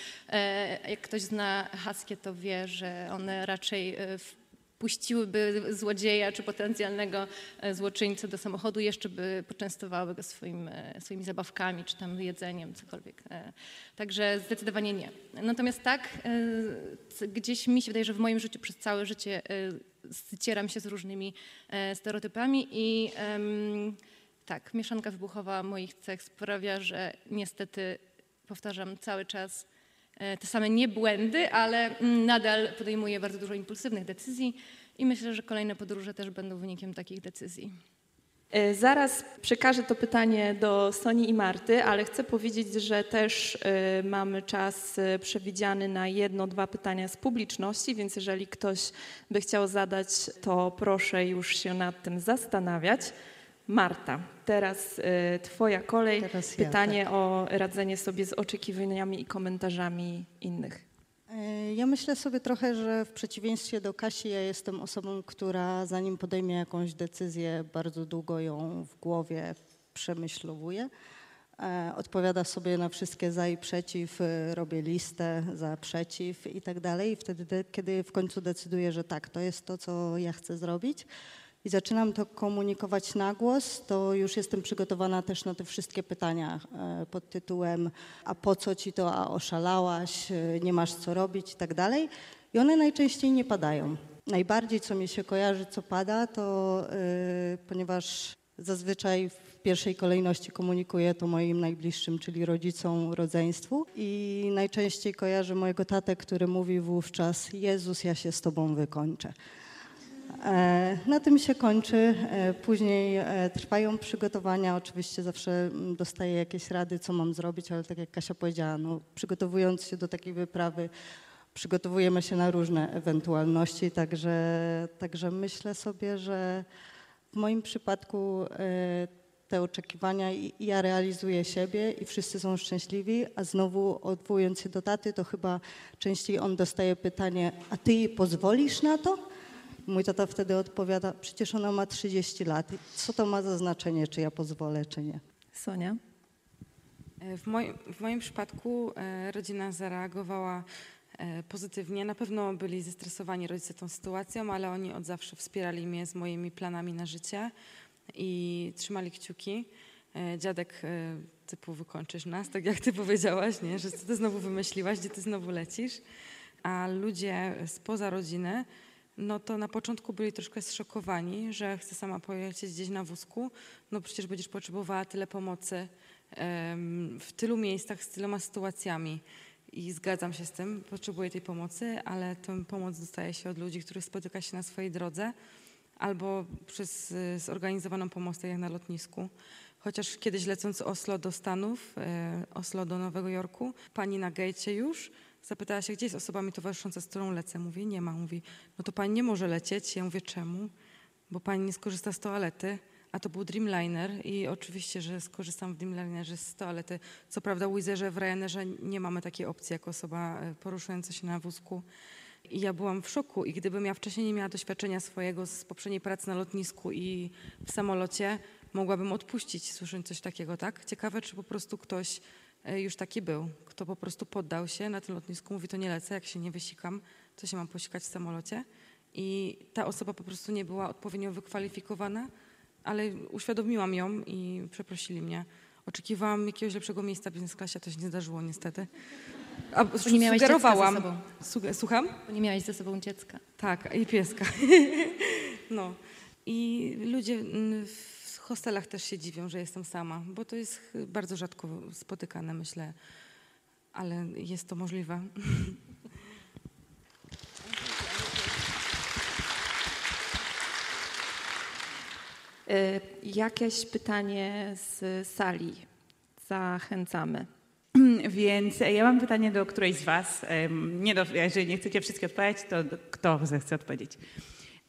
Jak ktoś zna Haskie, to wie, że one raczej e, puściłyby złodzieja czy potencjalnego e, złoczyńcę do samochodu, jeszcze by poczęstowały go swoim, e, swoimi zabawkami czy tam jedzeniem, cokolwiek. Także zdecydowanie nie. Natomiast tak, gdzieś mi się wydaje, że w moim życiu przez całe życie ścieram się z różnymi stereotypami i tak, mieszanka wybuchowa moich cech sprawia, że niestety powtarzam cały czas te same nie błędy, ale mm, nadal podejmuje bardzo dużo impulsywnych decyzji i myślę, że kolejne podróże też będą wynikiem takich decyzji. E, zaraz przekażę to pytanie do Soni i Marty, ale chcę powiedzieć, że też e, mamy czas przewidziany na jedno, dwa pytania z publiczności, więc jeżeli ktoś by chciał zadać, to proszę już się nad tym zastanawiać. Marta, teraz y, Twoja kolej. Teraz Pytanie ja, tak. o radzenie sobie z oczekiwaniami i komentarzami innych. E, ja myślę sobie trochę, że w przeciwieństwie do Kasi, ja jestem osobą, która zanim podejmie jakąś decyzję, bardzo długo ją w głowie przemyślowuje. E, odpowiada sobie na wszystkie za i przeciw, robię listę za, przeciw i tak dalej. I wtedy, kiedy w końcu decyduję, że tak, to jest to, co ja chcę zrobić, i zaczynam to komunikować na głos, to już jestem przygotowana też na te wszystkie pytania e, pod tytułem a po co ci to, a oszalałaś, e, nie masz co robić i tak dalej. I one najczęściej nie padają. Najbardziej, co mi się kojarzy, co pada, to yy, ponieważ zazwyczaj w pierwszej kolejności komunikuję to moim najbliższym, czyli rodzicom, rodzeństwu. I najczęściej kojarzę mojego tatę, który mówi wówczas: Jezus, ja się z Tobą wykończę. E, na tym się kończy. E, później e, trwają przygotowania. Oczywiście zawsze mm, dostaję jakieś rady, co mam zrobić, ale tak jak Kasia powiedziała, no, przygotowując się do takiej wyprawy, przygotowujemy się na różne ewentualności, także, także myślę sobie, że w moim przypadku te oczekiwania ja realizuję siebie i wszyscy są szczęśliwi, a znowu odwołując się do taty, to chyba częściej on dostaje pytanie, a ty jej pozwolisz na to? Mój tata wtedy odpowiada, przecież ona ma 30 lat. Co to ma za znaczenie, czy ja pozwolę, czy nie? Sonia? E, w moim, w moim przypadku e, rodzina zareagowała e, pozytywnie. Na pewno byli zestresowani rodzice tą sytuacją, ale oni od zawsze wspierali mnie z moimi planami na życie i trzymali kciuki. Dziadek typu wykończysz nas, tak jak ty powiedziałaś, nie? że co ty znowu wymyśliłaś, gdzie ty znowu lecisz. A ludzie spoza rodziny no to na początku byli troszkę zszokowani, że chcę sama pojechać gdzieś na wózku. No przecież będziesz potrzebowała tyle pomocy w tylu miejscach, z tyloma sytuacjami. i zgadzam się z tym, potrzebuję tej pomocy, ale tę pomoc dostaje się od ludzi, których spotyka się na swojej drodze albo przez y, zorganizowaną pomoc, tak jak na lotnisku. Chociaż kiedyś lecąc z Oslo do Stanów, e, Oslo do Nowego Jorku, pani na gejcie już zapytała się, gdzie jest osoba mi towarzysząca, z którą lecę. Mówi, nie ma. Mówi, no to pani nie może lecieć. Ja mówię, czemu? Bo pani nie skorzysta z toalety. A to był Dreamliner i oczywiście, że skorzystam w Dreamlinerze z toalety. Co prawda w Wizerze, w Ryanerze nie mamy takiej opcji jako osoba e, poruszająca się na wózku. I ja byłam w szoku i gdybym ja wcześniej nie miała doświadczenia swojego z poprzedniej pracy na lotnisku i w samolocie, mogłabym odpuścić słysząc coś takiego, tak? Ciekawe, czy po prostu ktoś już taki był, kto po prostu poddał się na tym lotnisku, mówi to nie lecę, jak się nie wysikam, to się mam posikać w samolocie. I ta osoba po prostu nie była odpowiednio wykwalifikowana, ale uświadomiłam ją i przeprosili mnie. Oczekiwałam jakiegoś lepszego miejsca w biznes klasie, to się nie zdarzyło niestety. A Bo nie miałeś dziecka ze sugerowałam. sobą. Słucham? Bo nie miałaś ze sobą dziecka. Tak, i pieska. no. I ludzie mm, w hostelach też się dziwią, że jestem sama, bo to jest bardzo rzadko spotykane, myślę, ale jest to możliwe. Y, Jakieś pytanie z sali? Zachęcamy. Więc e, ja mam pytanie do którejś z Was. Nie do, jeżeli nie chcecie wszystkie odpowiedzieć, to do- kto zechce odpowiedzieć?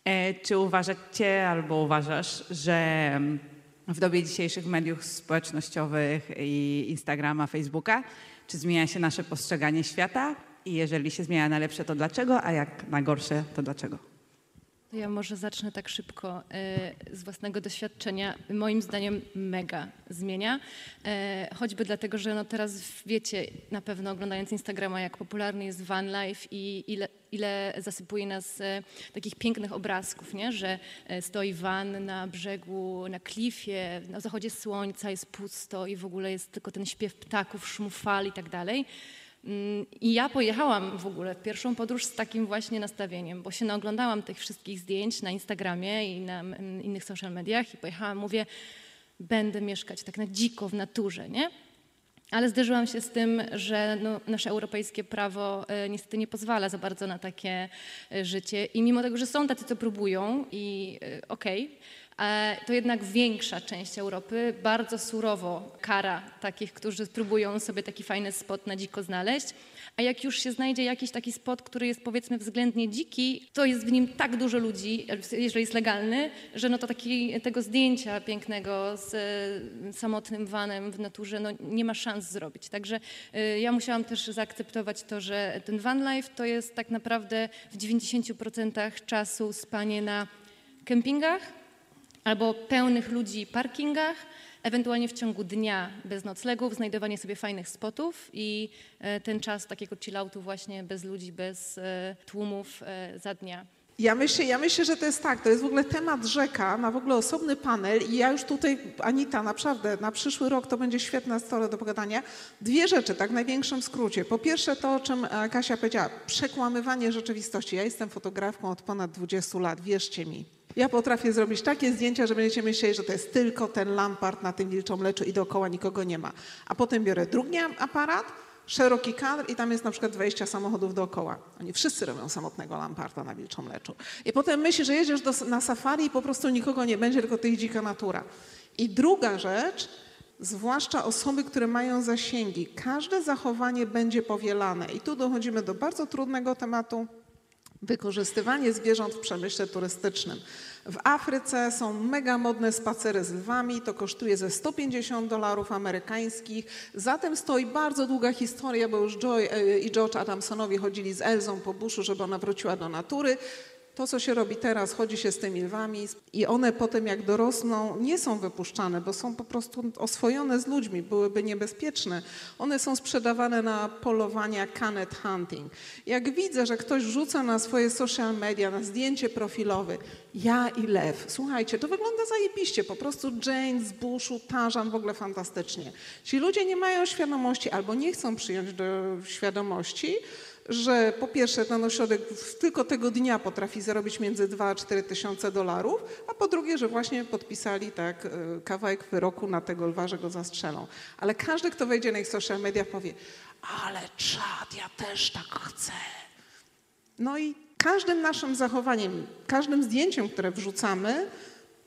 E, Czy uważacie albo uważasz, że w dobie dzisiejszych mediów społecznościowych i Instagrama, Facebooka, czy zmienia się nasze postrzeganie świata? I jeżeli się zmienia na lepsze, to dlaczego? A jak na gorsze, to dlaczego? Ja może zacznę tak szybko e, z własnego doświadczenia. Moim zdaniem mega zmienia. E, choćby dlatego, że no teraz wiecie na pewno oglądając Instagrama, jak popularny jest van life i ile, ile zasypuje nas e, takich pięknych obrazków, nie? że stoi van na brzegu, na klifie, na zachodzie słońca jest pusto i w ogóle jest tylko ten śpiew ptaków, szum fal i tak dalej. I ja pojechałam w ogóle w pierwszą podróż z takim właśnie nastawieniem, bo się naoglądałam tych wszystkich zdjęć na Instagramie i na mm, innych social mediach i pojechałam, mówię, będę mieszkać tak na dziko w naturze, nie? Ale zderzyłam się z tym, że no, nasze europejskie prawo e, niestety nie pozwala za bardzo na takie e, życie. I mimo tego, że są tacy, co próbują i e, okej, e, to jednak większa część Europy bardzo surowo kara takich, którzy próbują sobie taki fajny spot na dziko znaleźć. A jak już się znajdzie jakiś taki spot, który jest powiedzmy względnie dziki, to jest w nim tak dużo ludzi, jeżeli jest legalny, że no to taki, tego zdjęcia pięknego z e, samotnym vanem w naturze no nie ma szans zrobić. Także e, ja musiałam też zaakceptować to, że ten van life to jest tak naprawdę w 90% czasu spanie na kempingach, albo pełnych ludzi parkingach, ewentualnie w ciągu dnia bez noclegów, znajdowanie sobie fajnych spotów i e, ten czas takiego chilloutu właśnie bez ludzi, bez e, tłumów e, za dnia. Ja myślę, ja myślę, że to jest tak, to jest w ogóle temat rzeka, na w ogóle osobny panel i ja już tutaj, Anita, naprawdę, na przyszły rok to będzie świetna stola do pogadania. Dwie rzeczy, tak w największym skrócie. Po pierwsze to, o czym Kasia powiedziała, przekłamywanie rzeczywistości. Ja jestem fotografką od ponad 20 lat, wierzcie mi. Ja potrafię zrobić takie zdjęcia, że będziecie myśleli, że to jest tylko ten Lampart na tym wilczym leczu i dookoła nikogo nie ma. A potem biorę drugi aparat, szeroki kadr i tam jest na przykład 20 samochodów dookoła. Oni wszyscy robią samotnego Lamparta na Wilczym Leczu. I potem myślisz, że jedziesz do, na safari i po prostu nikogo nie będzie, tylko tych dzika natura. I druga rzecz, zwłaszcza osoby, które mają zasięgi, każde zachowanie będzie powielane. I tu dochodzimy do bardzo trudnego tematu, wykorzystywanie zwierząt w przemyśle turystycznym. W Afryce są mega modne spacery z lwami, to kosztuje ze 150 dolarów amerykańskich. Zatem stoi bardzo długa historia, bo już Joy e, i George Adamsonowi chodzili z Elzą po buszu, żeby ona wróciła do natury. To, co się robi teraz, chodzi się z tymi lwami i one potem jak dorosną nie są wypuszczane, bo są po prostu oswojone z ludźmi, byłyby niebezpieczne. One są sprzedawane na polowania canet hunting. Jak widzę, że ktoś rzuca na swoje social media, na zdjęcie profilowe, ja i lew, słuchajcie, to wygląda zajebiście, po prostu Jane z buszu, tarzan, w ogóle fantastycznie. Ci ludzie nie mają świadomości albo nie chcą przyjąć do świadomości, że po pierwsze ten ośrodek tylko tego dnia potrafi zarobić między 2 a 4 tysiące dolarów, a po drugie, że właśnie podpisali tak e, kawałek wyroku na tego lwa, że go zastrzelą. Ale każdy, kto wejdzie na ich social media powie, ale czad, ja też tak chcę. No i każdym naszym zachowaniem, każdym zdjęciem, które wrzucamy,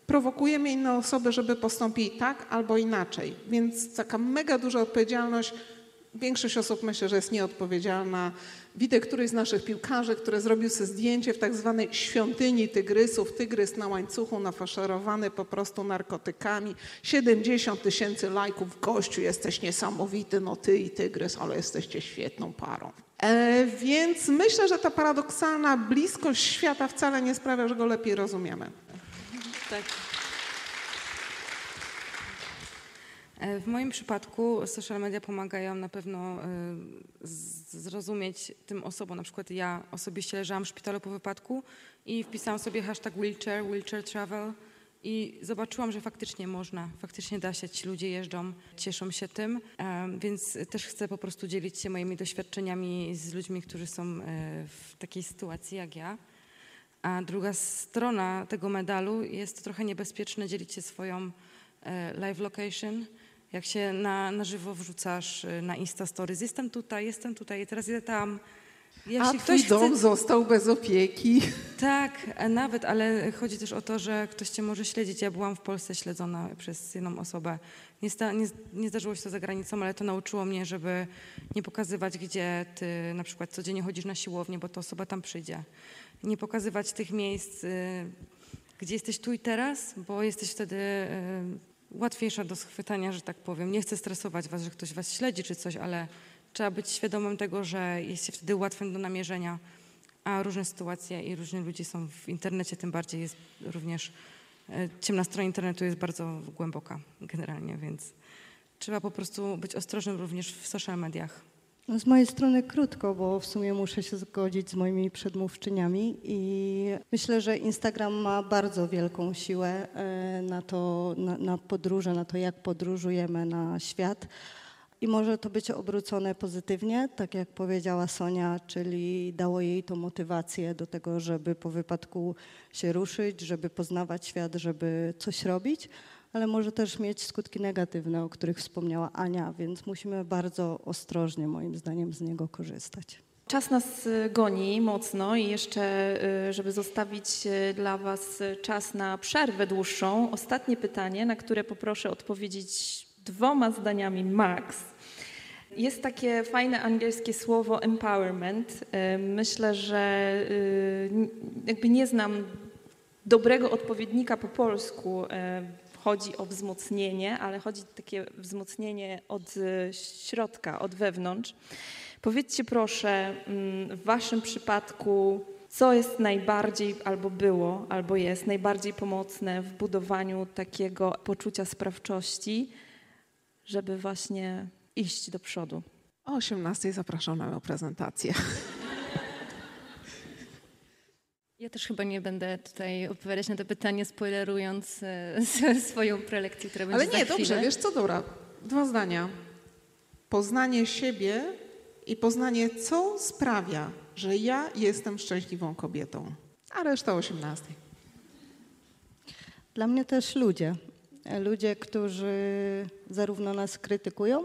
prowokujemy inne osoby, żeby postąpili tak albo inaczej. Więc taka mega duża odpowiedzialność. Większość osób myślę, że jest nieodpowiedzialna. Widzę któryś z naszych piłkarzy, który zrobił sobie zdjęcie w tak zwanej świątyni tygrysów. Tygrys na łańcuchu, nafaszerowany po prostu narkotykami. 70 tysięcy lajków. Gościu, jesteś niesamowity, no ty i tygrys, ale jesteście świetną parą. E, więc myślę, że ta paradoksalna bliskość świata wcale nie sprawia, że go lepiej rozumiemy. Tak. E, w moim przypadku social media pomagają na pewno e, zrozumieć tym osobom. Na przykład ja osobiście leżałam w szpitalu po wypadku i wpisałam sobie hashtag wheelchair, wheelchair travel i zobaczyłam, że faktycznie można, faktycznie da się, ci ludzie jeżdżą, cieszą się tym, e, więc też chcę po prostu dzielić się moimi doświadczeniami z ludźmi, którzy są w takiej sytuacji jak ja. A druga strona tego medalu jest trochę niebezpieczne dzielić się swoją live location, jak się na, na żywo wrzucasz y, na Insta Stories, jestem tutaj, jestem tutaj, teraz idę tam. Jeśli A ktoś dom chce... został bez opieki. Tak, e, nawet, ale chodzi też o to, że ktoś cię może śledzić. Ja byłam w Polsce śledzona przez jedną osobę. Nie, sta, nie, nie zdarzyło się to za granicą, ale to nauczyło mnie, żeby nie pokazywać, gdzie ty na przykład codziennie chodzisz na siłownię, bo ta osoba tam przyjdzie. Nie pokazywać tych miejsc, y, gdzie jesteś tu i teraz, bo jesteś wtedy y, łatwiejsza do schwytania, że tak powiem. Nie chcę stresować was, że ktoś was śledzi czy coś, ale trzeba być świadomym tego, że jest się wtedy łatwym do namierzenia, a różne sytuacje i różni ludzie są w internecie, tym bardziej jest również e, ciemna strona internetu jest bardzo głęboka generalnie, więc trzeba po prostu być ostrożnym również w social mediach. No z mojej strony krótko, bo w sumie muszę się zgodzić z moimi przedmówczyniami i myślę, że Instagram ma bardzo wielką siłę e, na to, na, na podróże, na to, jak podróżujemy na świat. I może to być obrócone pozytywnie, tak jak powiedziała Sonia, czyli dało jej to motywację do tego, żeby po wypadku się ruszyć, żeby poznawać świat, żeby coś robić ale może też mieć skutki negatywne, o których wspomniała Ania, więc musimy bardzo ostrożnie, moim zdaniem, z niego korzystać. Czas nas y, goni mocno i jeszcze, y, żeby zostawić y, dla Was czas na przerwę dłuższą, ostatnie pytanie, na które poproszę odpowiedzieć dwoma zdaniami max. Jest takie fajne angielskie słowo empowerment. Myślę, że jakby nie znam dobrego odpowiednika po polsku chodzi o wzmocnienie, ale chodzi o takie wzmocnienie od e, środka, od wewnątrz. Powiedzcie proszę mm, w Waszym przypadku, co jest najbardziej, albo było, albo jest najbardziej pomocne w budowaniu takiego poczucia sprawczości, żeby właśnie iść do przodu. O 18 zapraszam na moją prezentację. Ja też chyba nie będę tutaj odpowiadać na to pytanie, spoilerując e, swoją prelekcję, która będzie Ale nie, dobrze, wiesz co, dobra, dwa zdania. Poznanie siebie i poznanie, co sprawia, że ja jestem szczęśliwą kobietą, a reszta o 18. Dla mnie też ludzie. Ludzie, którzy zarówno nas krytykują,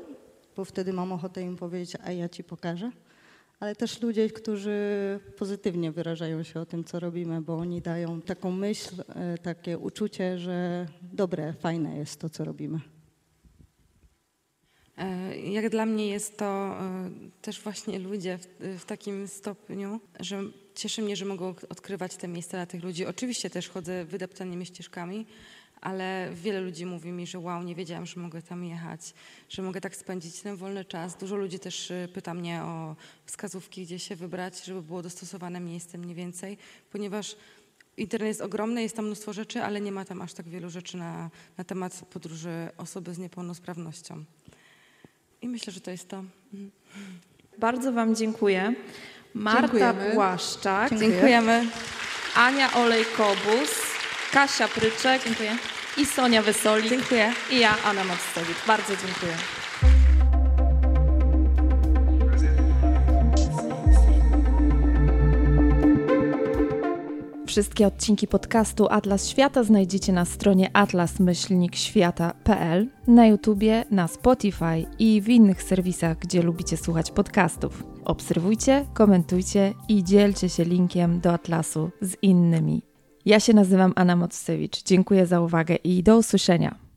bo wtedy mam ochotę im powiedzieć, a ja ci pokażę, ale też ludzie, którzy pozytywnie wyrażają się o tym, co robimy, bo oni dają taką myśl, e, takie uczucie, że dobre, fajne jest to, co robimy. E, jak dla mnie jest to e, też właśnie ludzie w, w, takim stopniu, że cieszy mnie, że mogę odkrywać te miejsca dla tych ludzi. Oczywiście też chodzę wydeptanymi ścieżkami, ale wiele ludzi mówi mi, że wow, nie wiedziałam, że mogę tam jechać, że mogę tak spędzić ten wolny czas. Dużo ludzi też y, pyta mnie o wskazówki, gdzie się wybrać, żeby było dostosowane miejsce mniej więcej, ponieważ internet jest ogromny, jest tam mnóstwo rzeczy, ale nie ma tam aż tak wielu rzeczy na, na temat podróży osoby z niepełnosprawnością. I myślę, że to jest to. Mhm. Bardzo Wam dziękuję. Marta Dziękujemy. Błaszczak. Dziękujemy. Ania Olej-Kobus. Kasia Pryczek dziękuję. i Sonia Wysoli. Dziękuję. I ja, Anna Moctowicz. Bardzo dziękuję. Wszystkie odcinki podcastu Atlas Świata znajdziecie na stronie atlas-świata.pl, na YouTubie, na Spotify i w innych serwisach, gdzie lubicie słuchać podcastów. Obserwujcie, komentujcie i dzielcie się linkiem do Atlasu z innymi. Ja się nazywam Anna Mocewicz. Dziękuję za uwagę i do usłyszenia.